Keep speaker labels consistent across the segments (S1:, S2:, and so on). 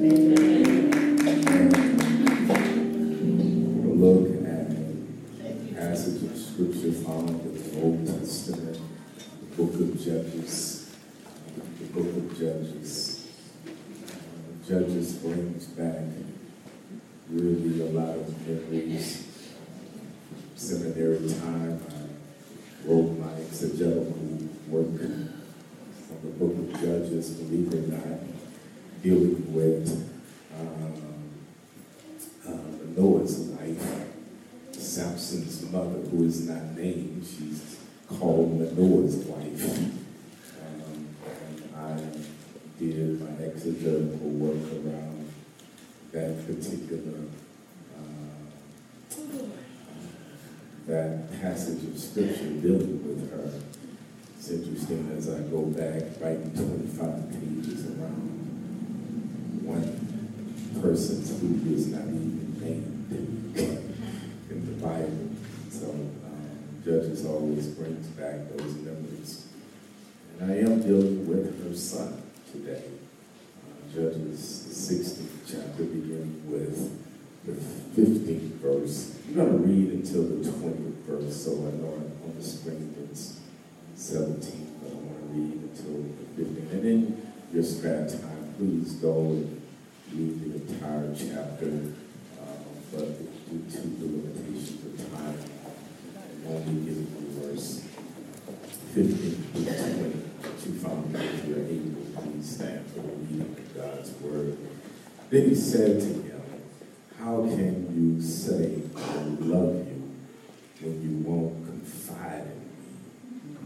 S1: Look at passage of scripture found in the Old Testament, the book of Judges. The book of Judges. Judges brings back really a lot of memories. Seminary time, I wrote my exegetical work on the book of Judges, believe it or not, dealing with um, uh, Manoah's wife, Samson's mother, who is not named. She's called Manoah's wife. Um, and I did my exegetical work around that particular uh, that passage of scripture dealing with her. It's interesting as I go back, writing 25 pages around one person's who is not even named in the Bible. So um, Judges always brings back those memories. And I am dealing with her son today. Uh, Judges, the 16th chapter, beginning with the 15th verse. I'm going to read until the 20th verse, so I know on the screen it's 17, but I want to read until the 15th. And in your spare time, please go and read the entire chapter, um, but due to the limitations of time, I'm only giving you verse 15 through 20 that you found if you're able, please stand for the reading of God's word. Then he said to him, How can you say I love you when you won't confide in me?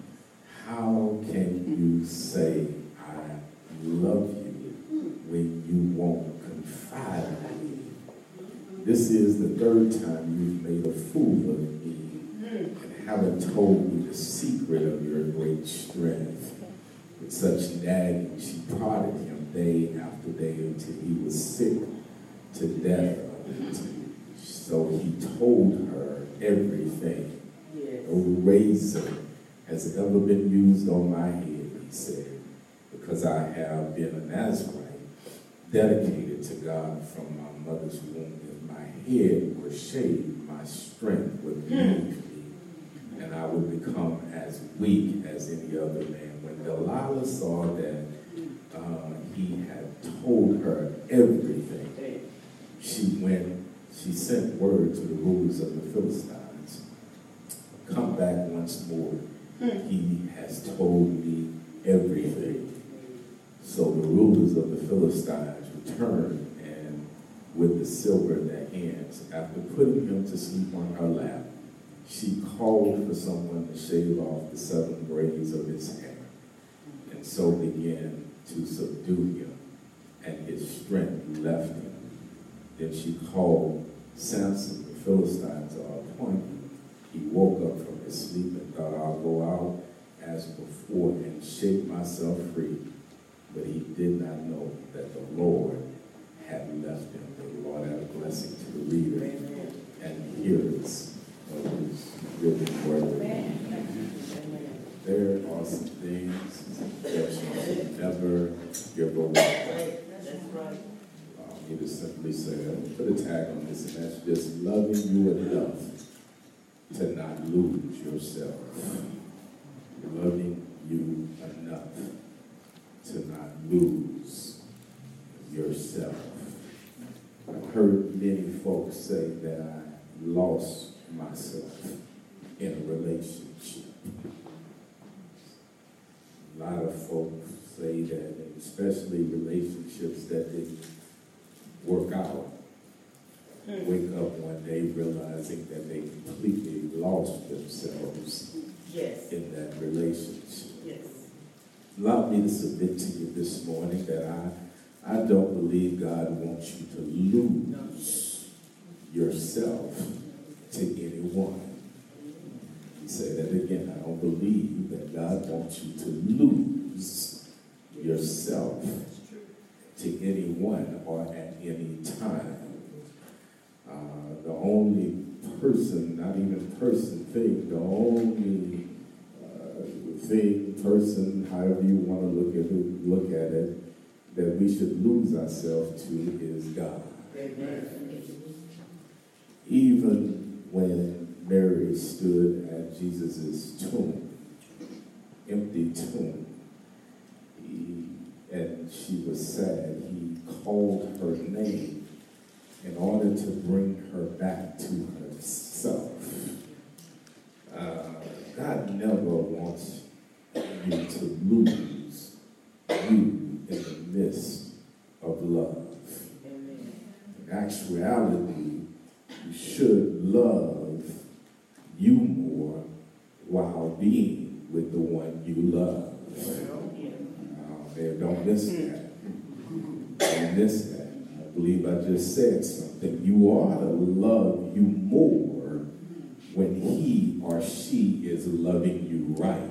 S1: How can you say I love you when you won't confide in me? This is the third time you've made a fool of me and haven't told me the secret of your great strength. With such nagging, she prodded him day after day until he was sick to death of it. So he told her everything. No razor has ever been used on my head, he said, because I have been a Nazarite, dedicated to God from my mother's womb. Head were shaved, my strength would leave me, and I would become as weak as any other man. When Delilah saw that uh, he had told her everything, she went, she sent word to the rulers of the Philistines, come back once more. He has told me everything. So the rulers of the Philistines returned and with the silver their hands, after putting him to sleep on her lap, she called for someone to shave off the seven braids of his hair, and so began to subdue him, and his strength left him. Then she called Samson, the Philistine, to are appointed. He woke up from his sleep and thought, I'll go out as before and shake myself free. But he did not know that the Lord had left him. The Lord had a blessing to the reader and hearers of his written word. There are some things that you should never give away. Um, you just simply say, put a tag on this, and that's just loving you enough to not lose yourself. Loving you enough to not lose yourself. I've heard many folks say that I lost myself in a relationship. A lot of folks say that, especially relationships that didn't work out, hmm. wake up one day realizing that they completely lost themselves
S2: Yes,
S1: in that relationship.
S2: yes.
S1: Allow me to submit to you this morning that I, I don't believe God wants you to lose yourself to anyone. Say that again. I don't believe that God wants you to lose yourself to anyone or at any time. Uh, the only person, not even person, thing, the only uh, thing, person, however you want to look at it, look at it, that we should lose ourselves to is God. Even when Mary stood at Jesus' tomb, empty tomb, he, and she was sad, he called her name in order to bring her back to herself. Uh, God never wants you to lose you in the midst of love. In actuality, you should love you more while being with the one you love. Uh, don't miss that. Don't miss that. I believe I just said something. You ought to love you more when he or she is loving you right.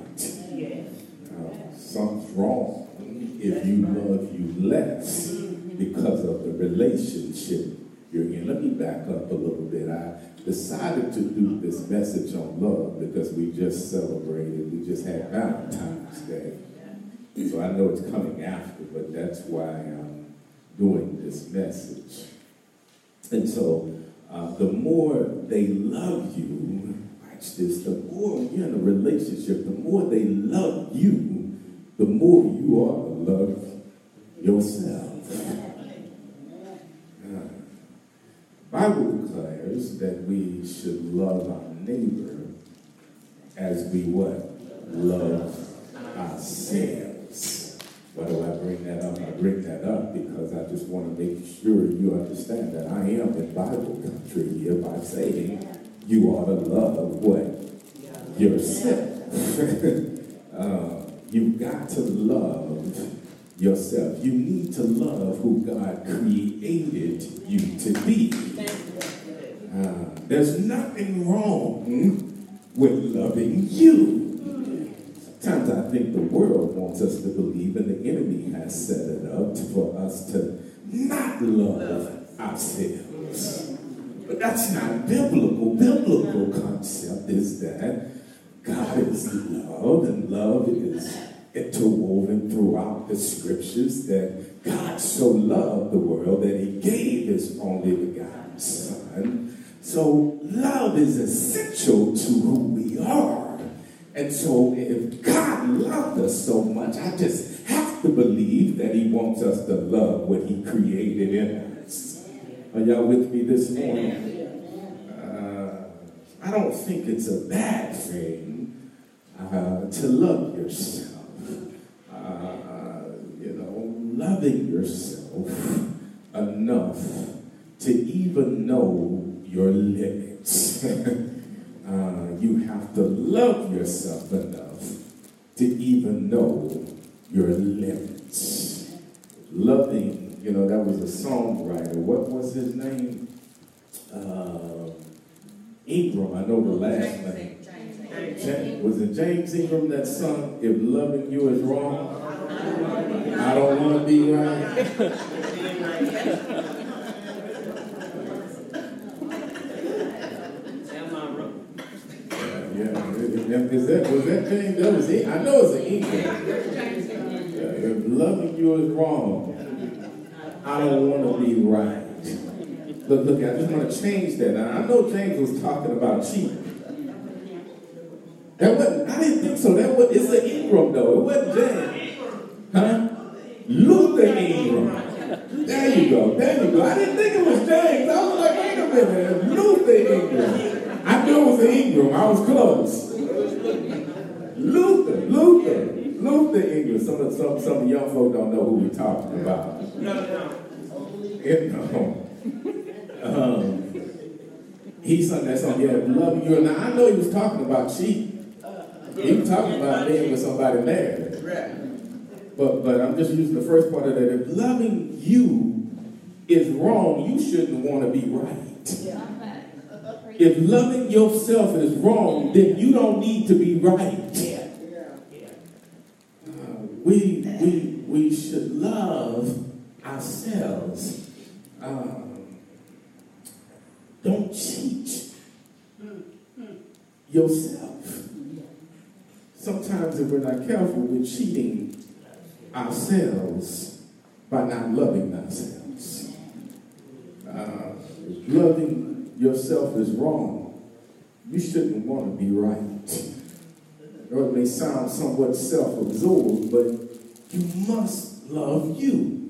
S1: Uh, something's wrong if you love you less because of the relationship you're in. Let me back up a little bit. I decided to do this message on love because we just celebrated, we just had Valentine's Day. So I know it's coming after, but that's why I'm doing this message. And so uh, the more they love you, watch this, the more you're in a relationship, the more they love you, the more you to love yourself. Bible declares that we should love our neighbor as we what? Love ourselves. Why do I bring that up? I bring that up because I just want to make sure you understand that I am in Bible country here by saying you ought to love what? Yourself. uh, you've got to love yourself. You need to love who God created you to be. Uh, there's nothing wrong with loving you. Sometimes I think the world wants us to believe, and the enemy has set it up for us to not love ourselves. But that's not biblical. Biblical concept is that God is love, and love is interwoven throughout the scriptures that God so loved the world that he gave his only begotten Son. So love is essential to who we are. And so if God loved us so much, I just have to believe that he wants us to love what he created in us. Are y'all with me this morning? I don't think it's a bad thing uh, to love yourself Uh, you know, loving yourself enough to even know your limits. uh, you have to love yourself enough to even know your limits. Loving, you know, that was a songwriter. What was his name? Uh, Ingram, I know the last name. James, was it James Ingram that sung, If Loving You Is Wrong? I don't want to be right. Yeah, is that was that James? That was it. I know it's an Ingram. Yeah, if loving you is wrong, I don't want to be right. Look, look, I just want to change that. Now, I know James was talking about cheating. That wasn't, I didn't think so. That was, it's an Ingram though. It wasn't James. Huh? Luther Ingram. There you go. There you go. I didn't think it was James. I was like, wait a minute. Luther Ingram. I knew it was Ingram. I was close. Luther. Luther. Luther Ingram. Some of some some of young folk don't know who we're talking about. No, no. It, no. Um, he sung that song, yeah, love you. Now I know he was talking about sheep. He was talking about being with somebody married. But but I'm just using the first part of that. If loving you is wrong, you shouldn't want to be right. If loving yourself is wrong, then you don't need to be right. Uh, we we we should love ourselves. Um, don't cheat yourself. Sometimes, if we're not careful, we're cheating ourselves by not loving ourselves. Uh, loving yourself is wrong. You shouldn't want to be right. It may sound somewhat self-absorbed, but you must love you.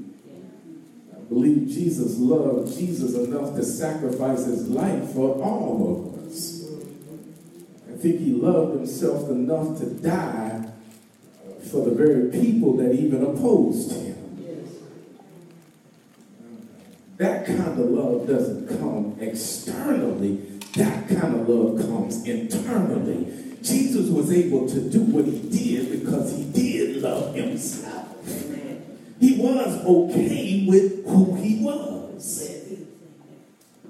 S1: Believe Jesus loved Jesus enough to sacrifice his life for all of us. I think he loved himself enough to die for the very people that even opposed him. That kind of love doesn't come externally. That kind of love comes internally. Jesus was able to do what he did because he did love himself. He was okay with who he was.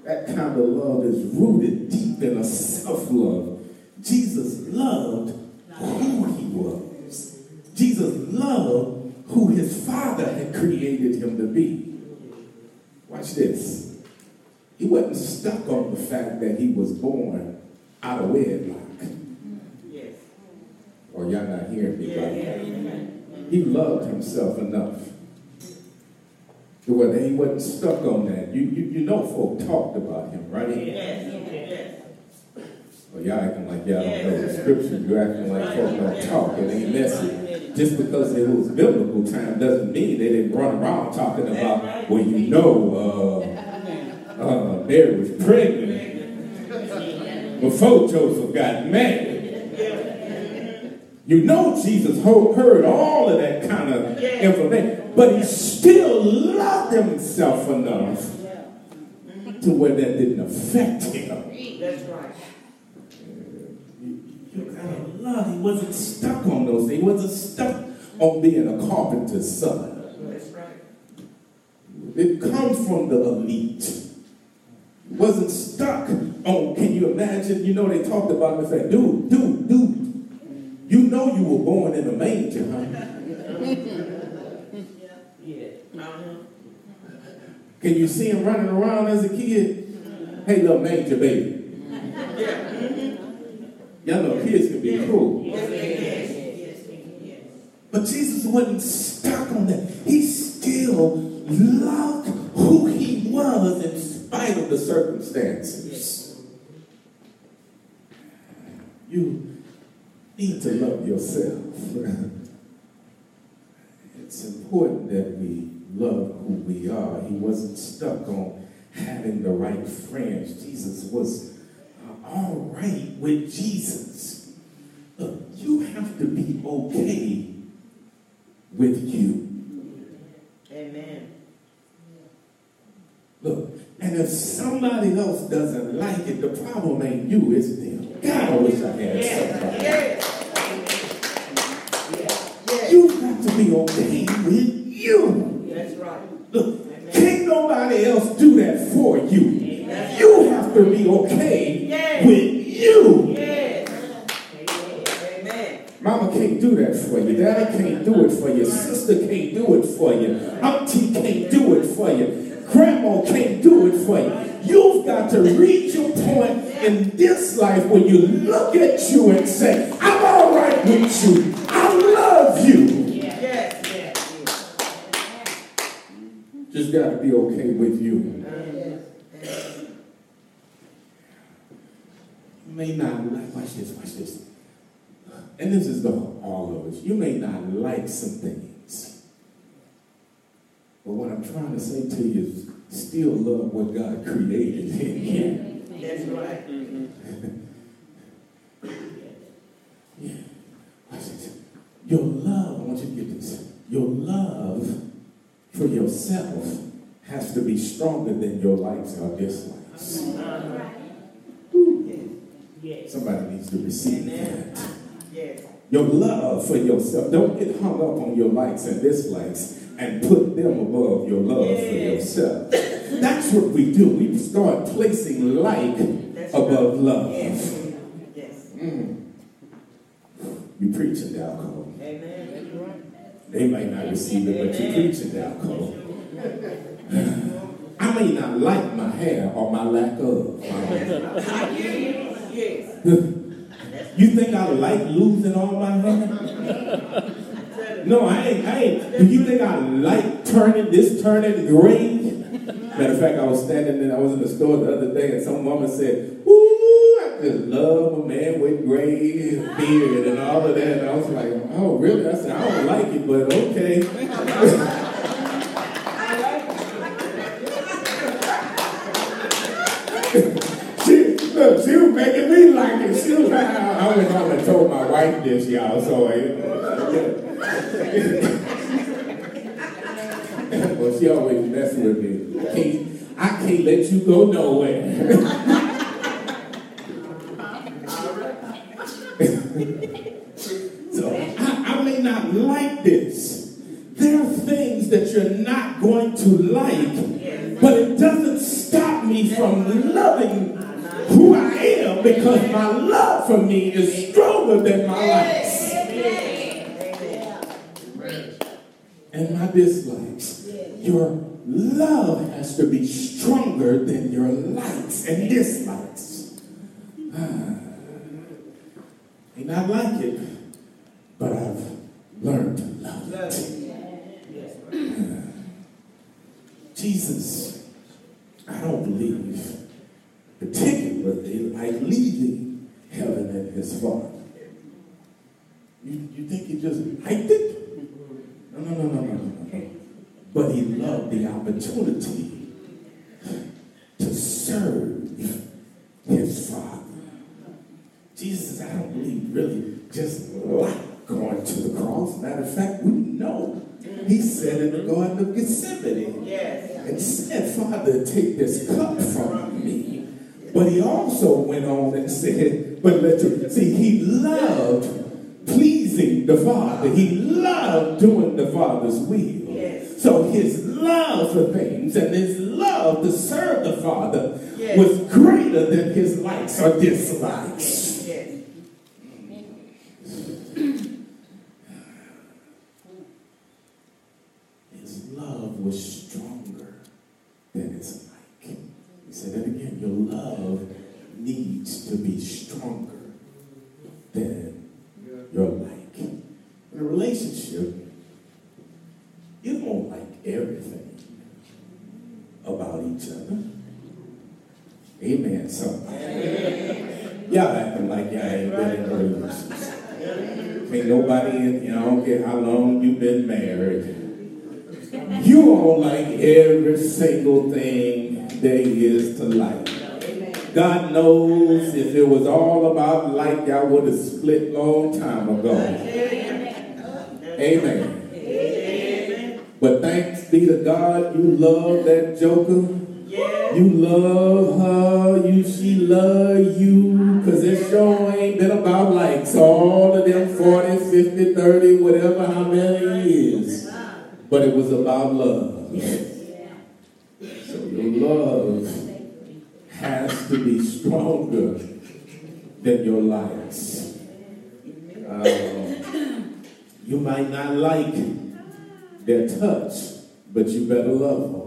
S1: That kind of love is rooted deep in a self-love. Jesus loved who he was. Jesus loved who his father had created him to be. Watch this. He wasn't stuck on the fact that he was born out of wedlock. Yes. Or y'all not hearing me right? He loved himself enough to where he wasn't stuck on that. You, you, you know folk talked about him, right? Yes. yes. Well, y'all acting like y'all don't know the scripture. You're acting like folk don't talk. It ain't messy. Just because it was biblical time doesn't mean they didn't run around talking about, well, you know, uh, uh, Mary was pregnant before Joseph got married. You know Jesus heard all of that kind of information, but he still loved himself enough to where that didn't affect him. That's right. You gotta love. He wasn't stuck on those things. He wasn't stuck on being a carpenter's son. That's right. It comes from the elite wasn't stuck on, can you imagine? You know, they talked about the fact, dude, dude, dude, you know you were born in a manger, huh? Can you see him running around as a kid? Hey, little manger baby. Y'all know kids can be cruel. But Jesus wasn't stuck on that. He still loved who he was in spite of the circumstances. You need to love yourself. it's important that we love who we are. He wasn't stuck on having the right friends. Jesus was uh, all right with Jesus. Look, you have to be okay with you. Amen. Look, and if somebody else doesn't like it, the problem ain't you, it's them. God, I wish I had somebody. Yeah. Yeah. Be okay with you. That's right. Look, Amen. can't nobody else do that for you. That's you have to be okay yeah. with you. Mama can't do that for you. Daddy can't do it for you. Sister can't do it for you. Auntie can't do it for you. Grandma can't do it for you. You've got to reach your point in this life where you look at you and say, I'm all right with you. I love you. Just got to be okay with you. You may not like, watch this, watch this. And this is the all of us. You may not like some things. But what I'm trying to say to you is still love what God created in you. That's right. yeah. Your love, I want you to get this. Your love for yourself has to be stronger than your likes or dislikes. Somebody needs to receive that. Your love for yourself. Don't get hung up on your likes and dislikes and put them above your love yes. for yourself. That's what we do. We start placing like That's above right. love. Yes. yes. Mm. You preaching the alcohol. Amen. They might not receive it, but you're preaching the alcohol. I may not like my hair or my lack of. you think I like losing all my hair? No, I ain't. I ain't. Do you think I like turning, this turning gray. Matter of fact, I was standing and I was in the store the other day and some woman said, Ooh, I just love a man with gray beard and all of that. And I was like, oh, really? I said, I don't like it, but okay. she, look, she was making me like it. She was like, I, went home and told my wife this, y'all, so eh. well, she always messing with me. I can't, I can't let you go nowhere. so I, I may not like this. There are things that you're not going to like, but it doesn't stop me from loving who I am because my love for me is stronger than my likes and my dislikes. Your love has to be stronger than your likes and dislikes. Ah. May not like it, but I've learned to love it. Ah. Jesus, I don't believe particularly like leaving heaven and his Father. You, you think he just liked it? No, no, no, no, no, no, no. But he loved the opportunity to serve his Father. Jesus, I don't believe really just liked going to the cross. Matter of fact, we know he said in the Garden of Gethsemane yes. and said, Father, take this cup from me. But he also went on and said, but let you see, he loved pleasing the Father. He loved doing the Father's will. Yes. So his love for things and his love to serve the Father yes. was greater than his likes or dislikes. Yes. his love was stronger than its like. He said that again. Your love needs to be stronger than your like. In a relationship, you don't like everything about each other. Amen. Somebody. Y'all acting like y'all ain't been in a relationship. Ain't nobody in, you know, I don't care how long you've been married you don't like every single thing there is to like. God knows if it was all about like, y'all would have split long time ago. Amen. But thanks be to God, you love that joker. You love her, you she love you, because it sure ain't been about likes. All of them 40, 50, 30, whatever, how many years but it was about love. So your love has to be stronger than your likes. Uh, you might not like their touch, but you better love them.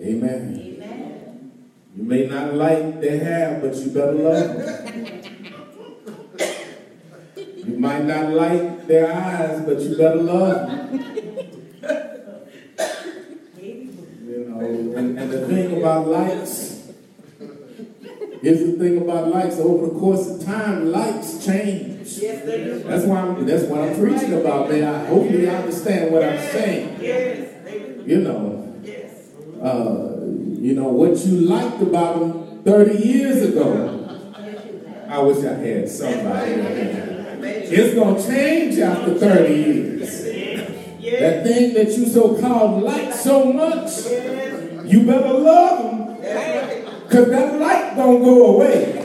S1: Amen. You may not like their hair, but you better love them. You might not like their eyes, but you better love them. You know, and, and the thing about likes, here's the thing about likes, over the course of time, likes change. That's why I'm, that's what I'm preaching about, man. I hope you understand what I'm saying. You know, uh, you know, what you liked about them 30 years ago. I wish I had somebody. It's to change after 30 years. That thing that you so-called like so much, you better love them because that light don't go away.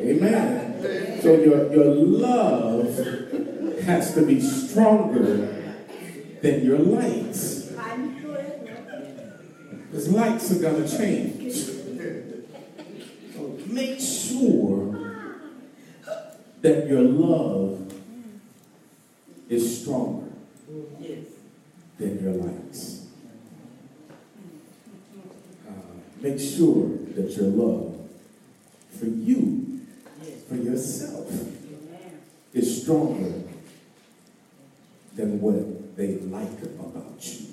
S1: Amen. So your, your love has to be stronger than your lights. Because lights are going to change So make sure that your love is stronger than your likes. Uh, make sure that your love for you, for yourself, is stronger than what they like about you.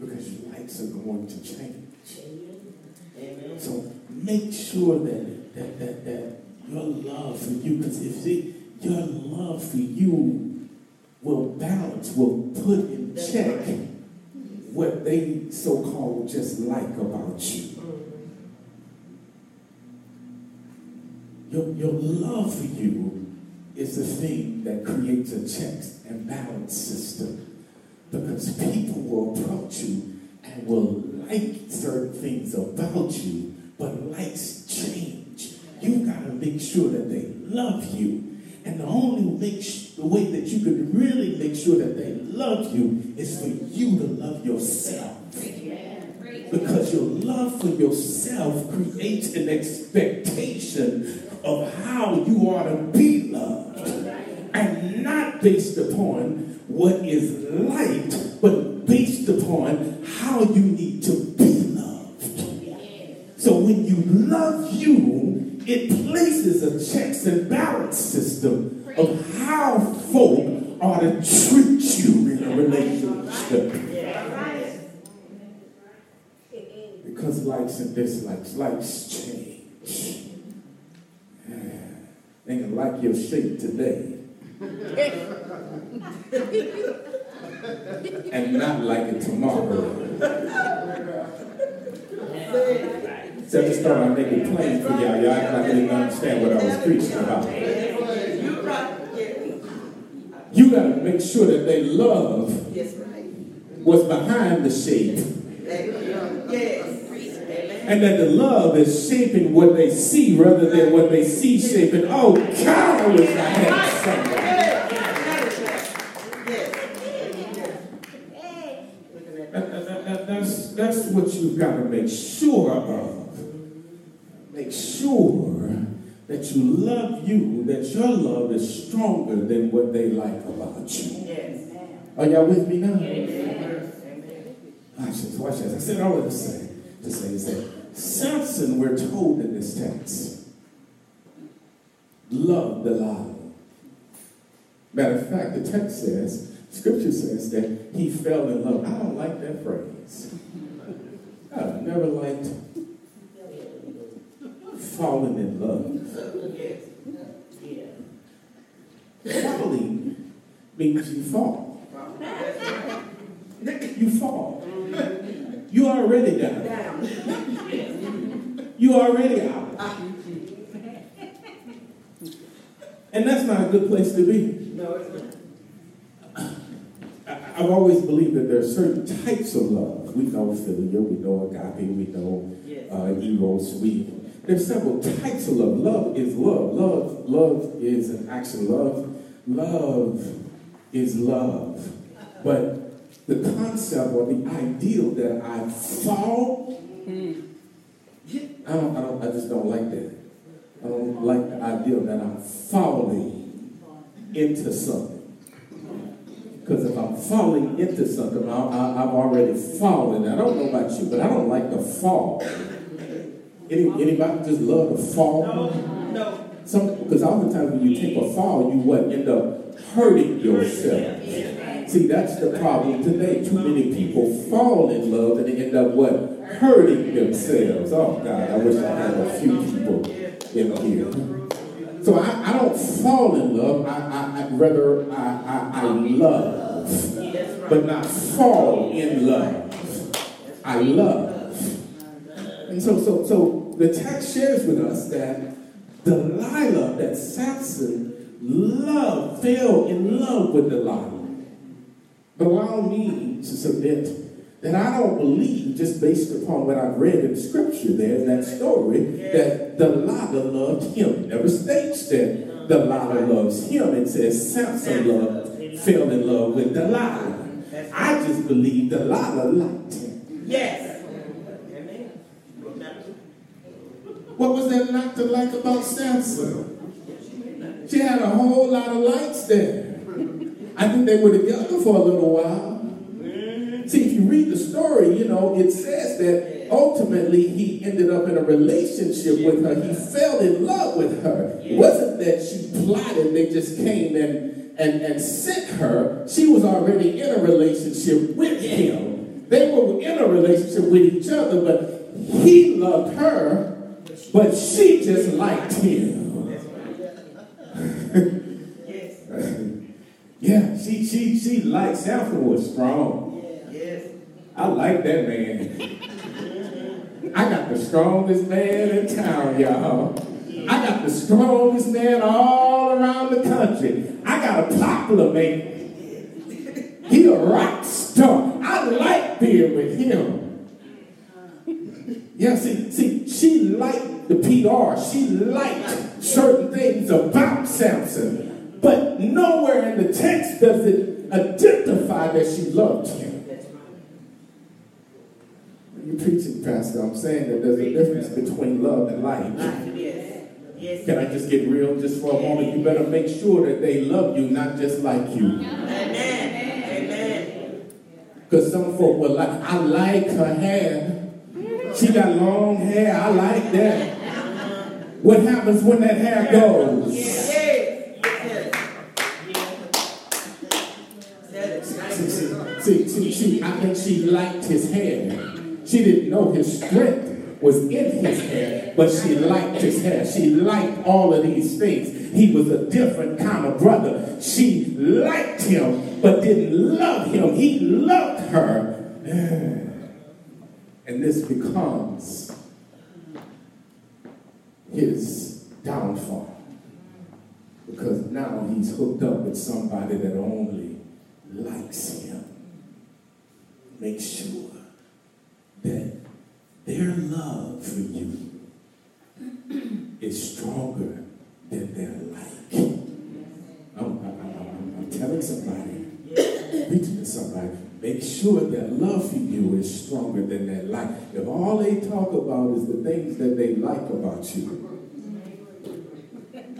S1: Because your likes are going to change.
S2: Amen.
S1: So make sure that that that, that your love for you, because if it, your love for you will balance, will put in check what they so-called just like about you. Your, your love for you is the thing that creates a checks and balance system. Because people will approach you and will like certain things about you, but likes change. You gotta make sure that they love you. And the only make the way that you can really make sure that they love you is for you to love yourself. Because your love for yourself creates an expectation of how you are to be loved. And not based upon what is liked, but based upon how you need to be loved. So when you love you, it places a checks and balance system of how folk ought to treat you in a relationship. Because likes and dislikes, likes change. They can like your shape today and not like it tomorrow. So I just thought I'd make it plain for y'all. Y'all act like you didn't understand what I was preaching about.
S2: You
S1: got to make sure that they love what's behind the shape and that the love is shaping what they see rather than what they see shaping. Oh, God, I had something. That- that- that- that- that's, that's what you've got to make sure of. Make sure that you love you, that your love is stronger than what they like about you.
S2: Yes.
S1: Are y'all with me now?
S2: Amen.
S1: Watch this, watch this. I said all of this to say, to say is that Samson, we're told in this text, loved Delilah. Matter of fact, the text says, scripture says that he fell in love. I don't like that phrase. I've never liked falling in love.
S2: Yeah.
S1: Falling means you fall. You fall. You already down. You already out. And that's not a good place to be.
S2: No, it's not.
S1: I've always believed that there are certain types of love. We know philia, we know agape, we know uh, eros. We there's several types of love. Love is love. Love, love is an action. Love, love is love. But the concept or the ideal that I fall, I don't, I don't, I just don't like that. I don't like the idea that I'm falling into something. Because if I'm falling into something, I, I, I've already fallen. I don't know about you, but I don't like to fall. Any, anybody just love to fall?
S2: No, no.
S1: Some, because oftentimes when you take a fall, you what end up hurting yourself. See, that's the problem today. Too many people fall in love and they end up what hurting themselves. Oh God, I wish I had a few people in here. So I, I don't fall in love. I, I, I rather I, I, I love, but not fall in love. I love. And so, so, so the text shares with us that Delilah, that Samson loved, fell in love with Delilah. But allow me to submit that I don't believe, just based upon what I've read in Scripture there in that story, that Delilah loved him. It never states that Delilah loves him. It says Samson loved, fell in love with Delilah. I just believe Delilah liked him.
S2: Yes. Amen.
S1: What was there not to like about Samson? She had a whole lot of lights there. I think they were together for a little while. See, if you read the story story, you know, it says that ultimately he ended up in a relationship with her. He fell in love with her. It wasn't that she plotted, they just came and, and, and sent her. She was already in a relationship with him. They were in a relationship with each other, but he loved her, but she just liked him. yeah, she she she liked Samson was strong.
S2: Yes.
S1: I like that man. I got the strongest man in town, y'all. I got the strongest man all around the country. I got a popular man. He a rock star. I like being with him. Yeah, see, see, she liked the PR. She liked certain things about Samson. But nowhere in the text does it identify that she loved him. You're preaching, Pastor. I'm saying that there's a difference between love and.
S2: Yes.
S1: Can I just get real just for a moment? You better make sure that they love you, not just like you.
S2: Amen. Amen.
S1: Because some folk will like, I like her hair. She got long hair. I like that. What happens when that hair goes? See, see, see, see, I think she liked his hair. She didn't know his strength was in his hair, but she liked his hair. She liked all of these things. He was a different kind of brother. She liked him, but didn't love him. He loved her. And this becomes his downfall. Because now he's hooked up with somebody that only likes him. Make sure that their love for you is stronger than their like. I'm, I'm, I'm, I'm telling somebody, preaching to somebody, make sure that love for you is stronger than their like. If all they talk about is the things that they like about you,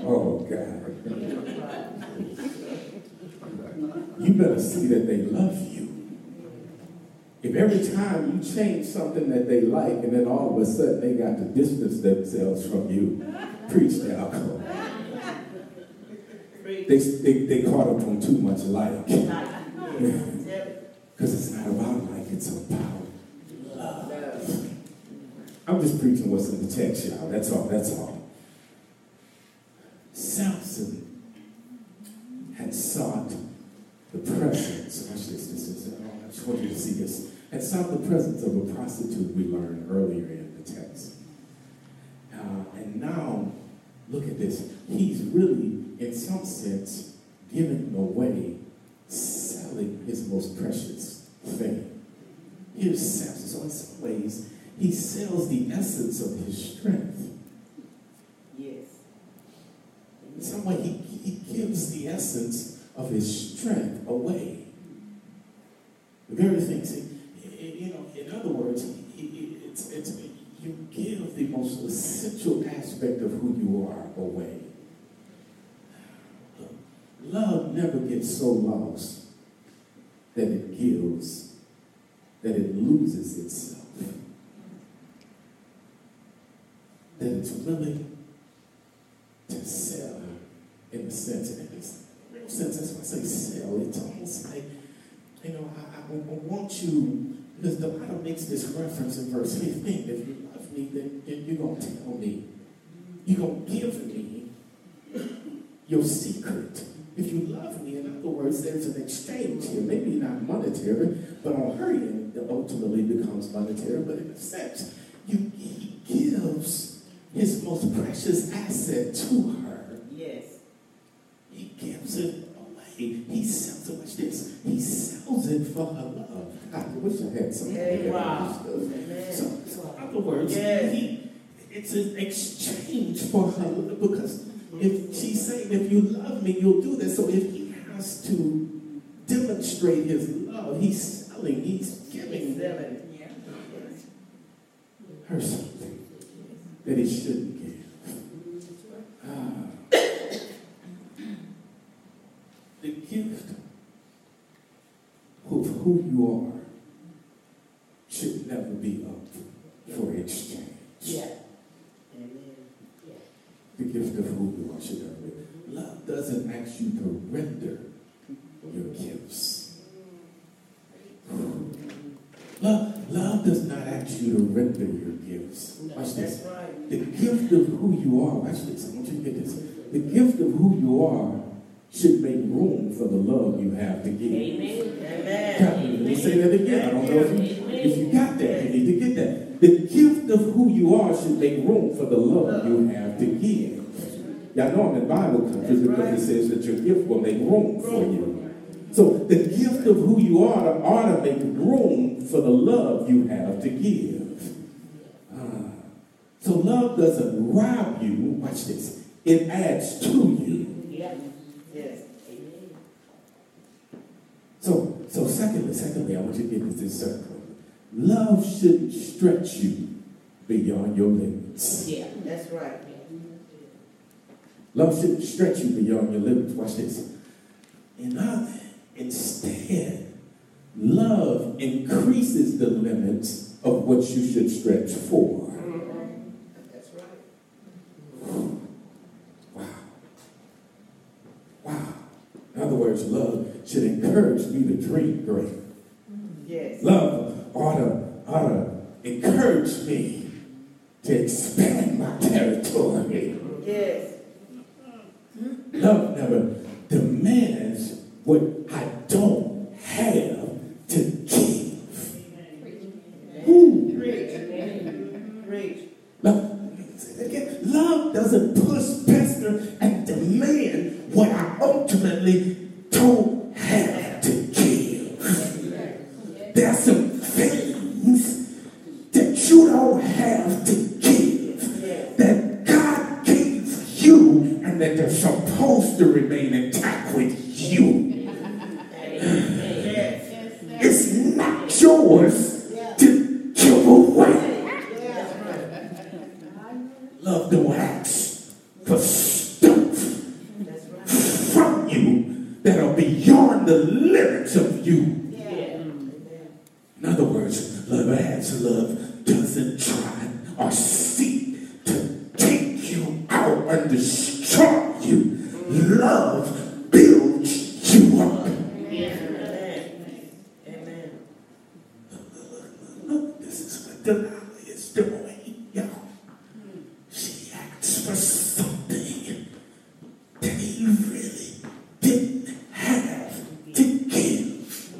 S1: oh God. You better see that they love you. If every time you change something that they like and then all of a sudden they got to distance themselves from you, preach the alcohol. They, they, they caught up on too much like. Because it's not about like, it's about love. I'm just preaching what's in the text, y'all. That's all, that's all. Samson had sought the presence. Watch this, this is, I just want you to see this. Had sought the presence of a prostitute we learned earlier in the text. Uh, and now, look at this. He's really, in some sense, giving away, selling his most precious thing. Here's Samson. So, in some ways, he sells the essence of his strength.
S2: Yes.
S1: In some way, he, he gives the essence of his strength away. The very thing, see, you know, in other words, it's, it's, you give the most essential aspect of who you are away. Love never gets so lost that it gives, that it loses itself. That it's willing to sell in the sense, in this real sense, that's why I say sell. It's almost like, you know, I, I, I want you, because the Bible makes this reference in verse 15. If you love me, then, then you're going to tell me. You're going to give me your secret. If you love me, other words, there's an exchange here. Maybe not monetary, but on her end, it ultimately becomes monetary. But in a sense, you, he gives his most precious asset to her.
S2: Yes.
S1: He gives it away. He sells it. Watch this. He sells it for her love. I wish I had some.
S2: Yeah, wow.
S1: So, so in other words,
S2: Yes.
S1: he, it's an exchange for her because if she's saying, if you love me, you'll do this. So if he has to demonstrate his love, he's selling, he's giving
S2: Seven.
S1: her something that he shouldn't give. Ah. the gift of who you are should never be up for exchange.
S2: Yeah.
S1: The gift of who you are should never be. Love doesn't ask you to render your gifts. Love, love does not ask you to render your gifts. Watch this. The gift of who you are, watch this, I want you to get this. The gift of who you are should make room for the love you have to give.
S2: Amen.
S1: God, Let me say that again. I don't know if you, if you got that, you need to get that. The gift of who you are should make room for the love you have to give. Y'all know I'm in Bible country because it says that your gift will make room for you. So the gift of who you are ought to make room for the love you have to give. Ah. So love doesn't rob you. Watch this. It adds to you.
S2: Yes.
S1: So, so secondly, secondly, I want you to get this circle. Love shouldn't stretch you beyond your limits.
S2: Yeah. That's right.
S1: Love shouldn't stretch you beyond your limits. Watch this. In other, instead, love increases the limits of what you should stretch for.
S2: That's right.
S1: Wow. Wow. In other words, love should encourage me to dream great.
S2: Yes.
S1: Love ought to, ought to encourage me to expand my territory.
S2: Yes.
S1: Love never demands what I don't have to give. Ooh.
S2: Preach. Preach.
S1: Love, say that again. Love doesn't push, pester, and demand what I ultimately don't have to give. There are some things that you don't have to give
S2: Yes.
S1: that God gave you and that they're supposed to remain intact with you.
S2: Yes.
S1: It's not yours to give away. Love don't ask for stuff
S2: That's right.
S1: from you that are beyond the limits of you. In other words, love asks, love doesn't try or seek to take you out and destroy you. Love builds you up.
S2: Amen. Amen.
S1: Look, this is what Delilah is doing, y'all. She asks for something that he really didn't have to give.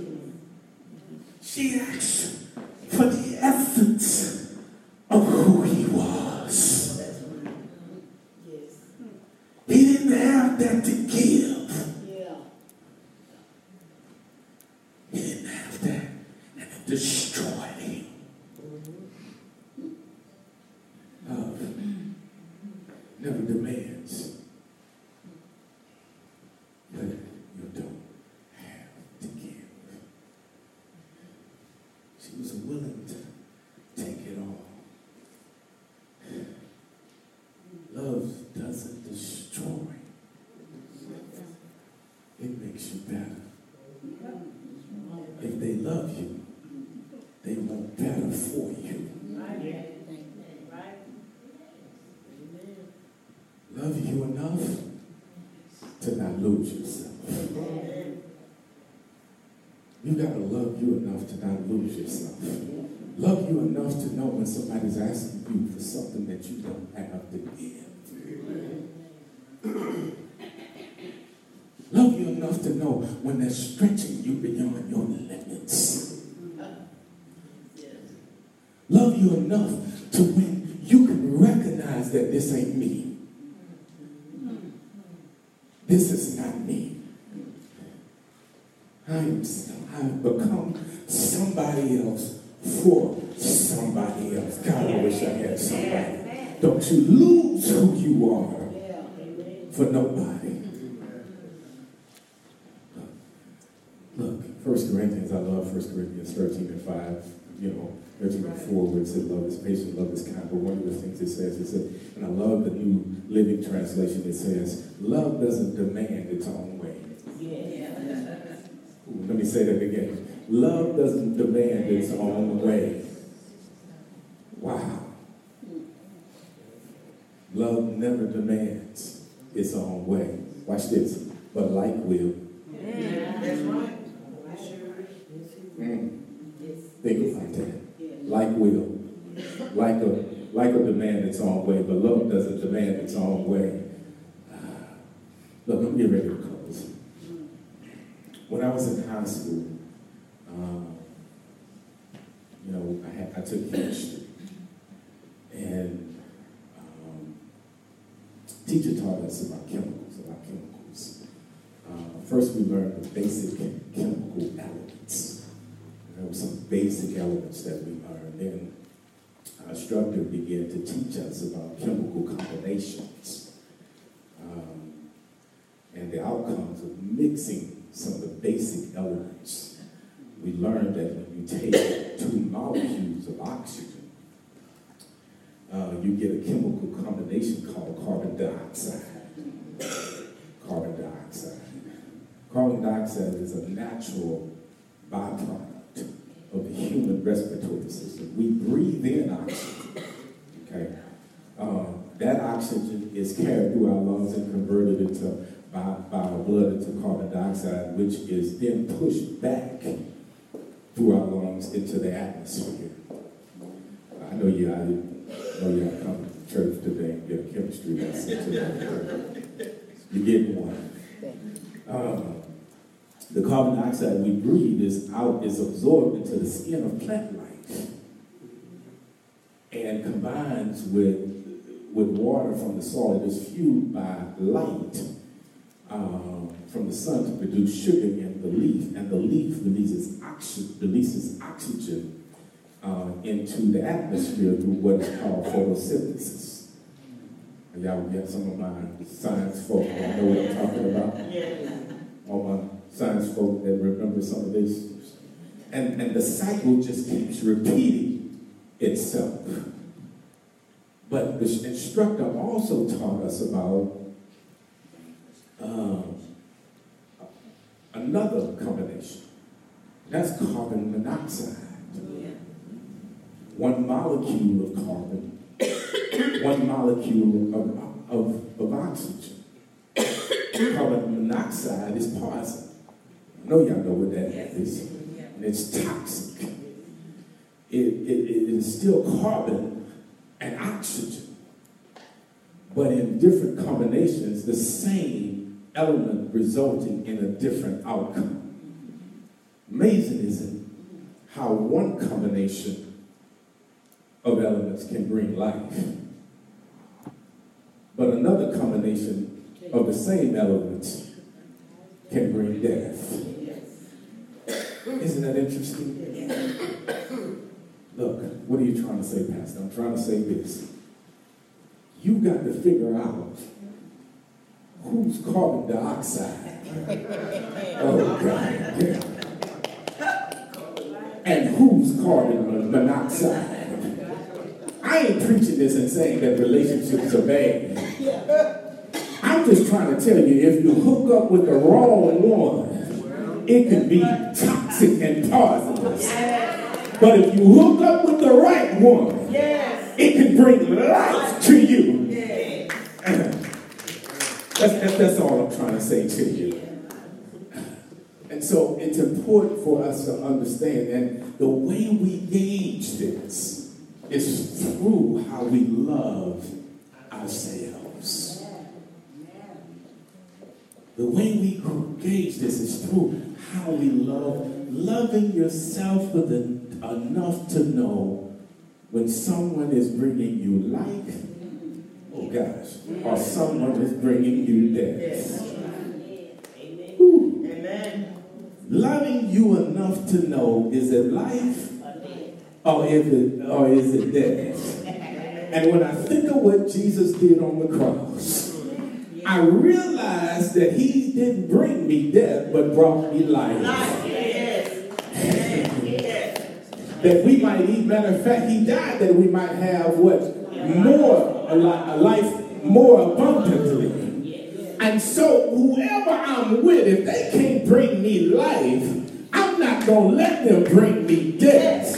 S1: She asks for the essence of who he was.
S2: Yes.
S1: He didn't have that to give. He didn't have that, and it destroyed him. Love never demands that you don't have to give. She was willing to take it all. Love doesn't destroy. It makes you better. If they love you, they want better for you. Love you enough to not lose yourself. You gotta love you enough to not lose yourself. Love you enough to know when somebody's asking you for something that you don't have to give. Love you enough to know when they're stretching you beyond your limits. Love you enough to when you can recognize that this ain't me. This is not me. I'm, I've become somebody else for somebody else. God, I wish I had somebody. Don't you lose who you are for nobody. Look, First Corinthians, I love First Corinthians 13 and 5, you know, 13 and 4, where it says love is patient, love is kind. But one of the things it says, it says, and I love the New Living Translation, it says, love doesn't demand its own way say that again. Love doesn't demand its own way. Wow. Love never demands its own way. Watch this. But like will.
S2: Yeah. That's right.
S1: Think about that. Like will. Like a like a demand its own way, but love doesn't demand its own way. Ah. Look, I'm getting ready to when I was in high school, um, you know, I, had, I took chemistry, and um, teacher taught us about chemicals, about chemicals. Uh, first, we learned the basic chemical elements. There were some basic elements that we learned. Then our instructor began to teach us about chemical combinations um, and the outcomes of mixing some of the basic elements. We learned that when you take two molecules of oxygen, uh, you get a chemical combination called carbon dioxide. Carbon dioxide. Carbon dioxide is a natural byproduct of the human respiratory system. We breathe in oxygen. Okay, um, that oxygen is carried through our lungs and converted into by, by our blood into carbon dioxide, which is then pushed back through our lungs into the atmosphere. I know you, I know you come to church today and get a chemistry lesson today. You get one. Um, the carbon dioxide we breathe is out, is absorbed into the skin of plant life and combines with, with water from the soil. It is fueled by light um, from the sun to produce sugar in the leaf, and the leaf releases, oxy- releases oxygen uh, into the atmosphere through what is called photosynthesis. And Y'all get some of my science folk that know what I'm talking about
S2: Yes.
S1: all my science folk that remember some of this. And, and the cycle just keeps repeating itself. But the instructor also taught us about um, another combination. That's carbon monoxide. One molecule of carbon, one molecule of, of, of oxygen carbon monoxide is poison. I know y'all know what that is. And it's toxic. It, it, it is still carbon and oxygen. But in different combinations, the same element resulting in a different outcome. Amazing, isn't it? How one combination of elements can bring life. But another combination of the same elements can bring death. Isn't that interesting? Look, what are you trying to say, Pastor? I'm trying to say this. You got to figure out who's carbon dioxide. Oh, God. And who's carbon monoxide. I ain't preaching this and saying that relationships are bad. I'm just trying to tell you, if you hook up with the wrong one, it can be toxic and poisonous. But if you hook up with the right one,
S2: Yes.
S1: it can bring life to you.
S2: Yes.
S1: That's, that's, that's all I'm trying to say to you. And so it's important for us to understand that the way we gauge this is through how we love ourselves. The way we gauge this is through how we love, loving yourself with en- enough to know when someone is bringing you life, oh gosh, or someone is bringing you death. Whew.
S2: Amen.
S1: Loving you enough to know is it life or is it or is it death? And when I think of what Jesus did on the cross, I realize that he didn't bring me death, but brought me life. That we might eat, matter of fact, he died that we might have what? More, a, li- a life more abundantly. And so whoever I'm with, if they can't bring me life, I'm not going to let them bring me death.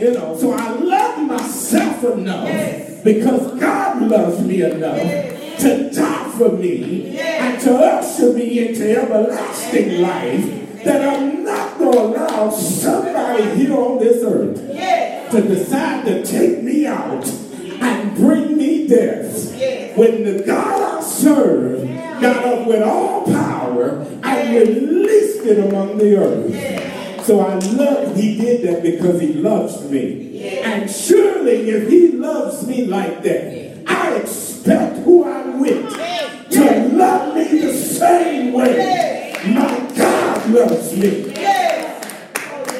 S1: You know, so I love myself enough. Because God loves me enough to die for me and to usher me into everlasting life that I'm allow somebody here on this earth to decide to take me out and bring me death. When the God I serve got up with all power and released it among the earth. So I love, he did that because he loves me. And surely if he loves me like that, I expect who I'm with to love me the same way. My God loves me.
S2: Yes.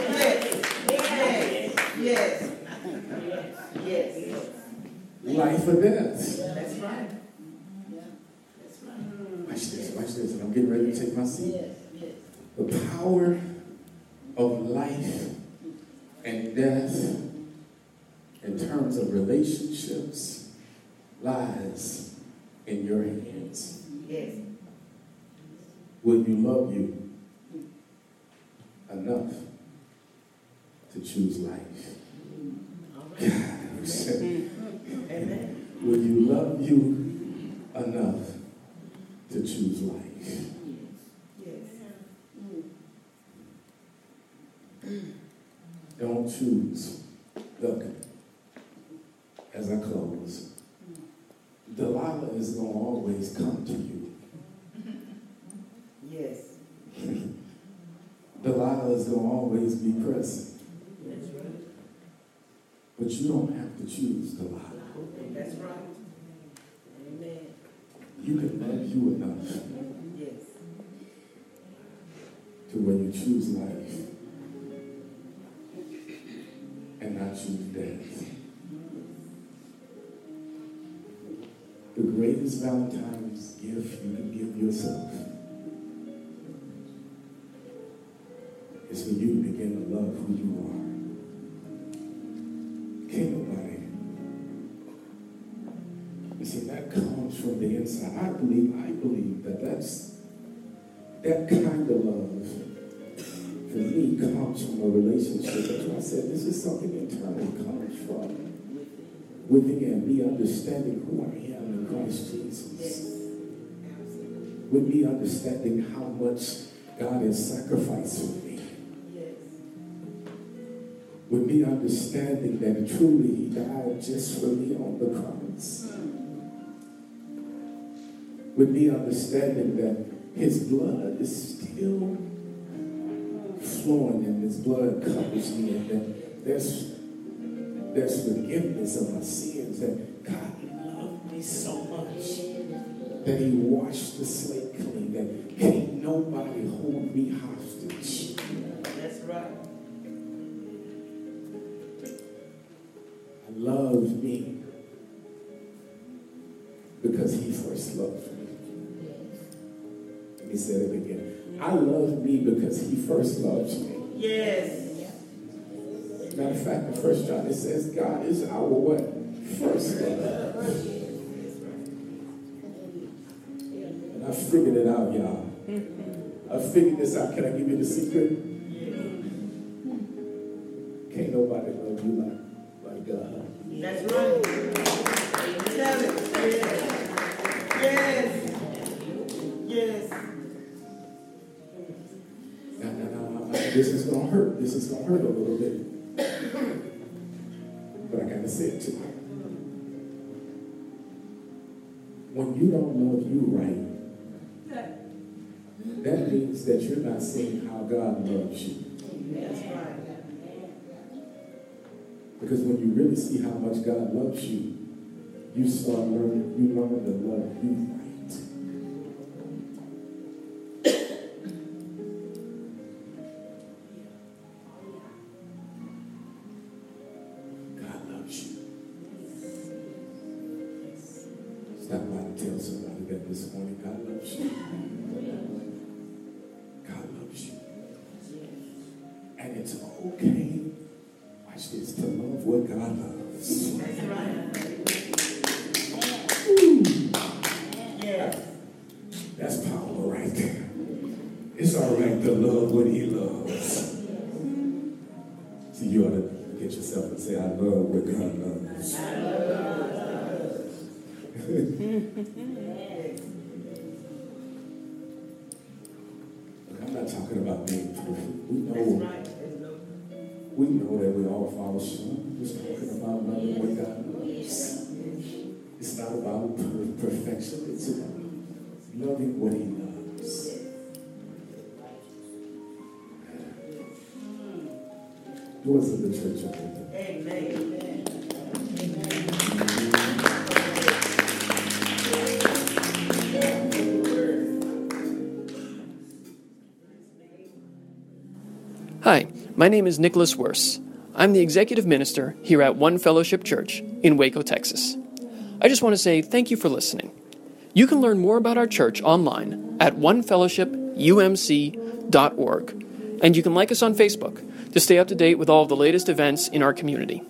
S2: Yes. Yes. Yes.
S1: Life or death.
S2: That's right.
S1: Watch this, watch this, and I'm getting ready to take my seat. The power of life and death in terms of relationships lies in your hands.
S2: Yes.
S1: Will you love you enough to choose life?
S2: Amen.
S1: Will you love you enough to choose life?
S2: Yes.
S1: Don't choose. Look, as I close, Delilah is going to always come to you.
S2: Yes.
S1: Delilah is going to always be present.
S2: That's right.
S1: But you don't have to choose Delilah.
S2: That's right. Amen.
S1: You can love you enough
S2: Yes.
S1: to when you choose life and not choose death. The greatest Valentine's gift you can give yourself is for you to begin to love who you are. I believe, I believe that that's that kind of love for me comes from a relationship. That's why I said this is something internal comes from within me understanding who I am in Christ Jesus. With me understanding how much God has sacrificed for me. With me understanding that truly He died just for me on the cross. With me understanding that His blood is still flowing and His blood covers me and that there's, there's forgiveness of my sins, that God loved me so much that He washed the slate clean, that can't nobody hold me hostage.
S2: That's right.
S1: I loved me because he first loved me. Say that again. I love me because he first loves me.
S2: Yes.
S1: Matter of fact, in First John it says God is our what? First love. And I figured it out, y'all. I figured this out. Can I give you the secret? Can't nobody love you like, like God.
S2: That's right.
S1: This is gonna hurt. This is gonna hurt a little bit. But I gotta say it to you. When you don't love you right, that means that you're not seeing how God loves you. Because when you really see how much God loves you, you start learning, you learn to love you So you ought to look at yourself and say, I love what God loves. I'm not talking about being perfect. We know,
S2: right.
S1: We know that we all fall short. We're just talking about loving what God loves. It's not about per- perfection. It's about loving what He Church.
S2: Amen.
S3: Hi, my name is Nicholas Worse. I'm the executive minister here at One Fellowship Church in Waco, Texas. I just want to say thank you for listening. You can learn more about our church online at onefellowshipumc.org, and you can like us on Facebook to stay up to date with all of the latest events in our community.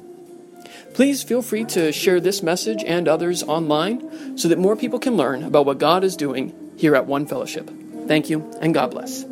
S3: Please feel free to share this message and others online so that more people can learn about what God is doing here at One Fellowship. Thank you, and God bless.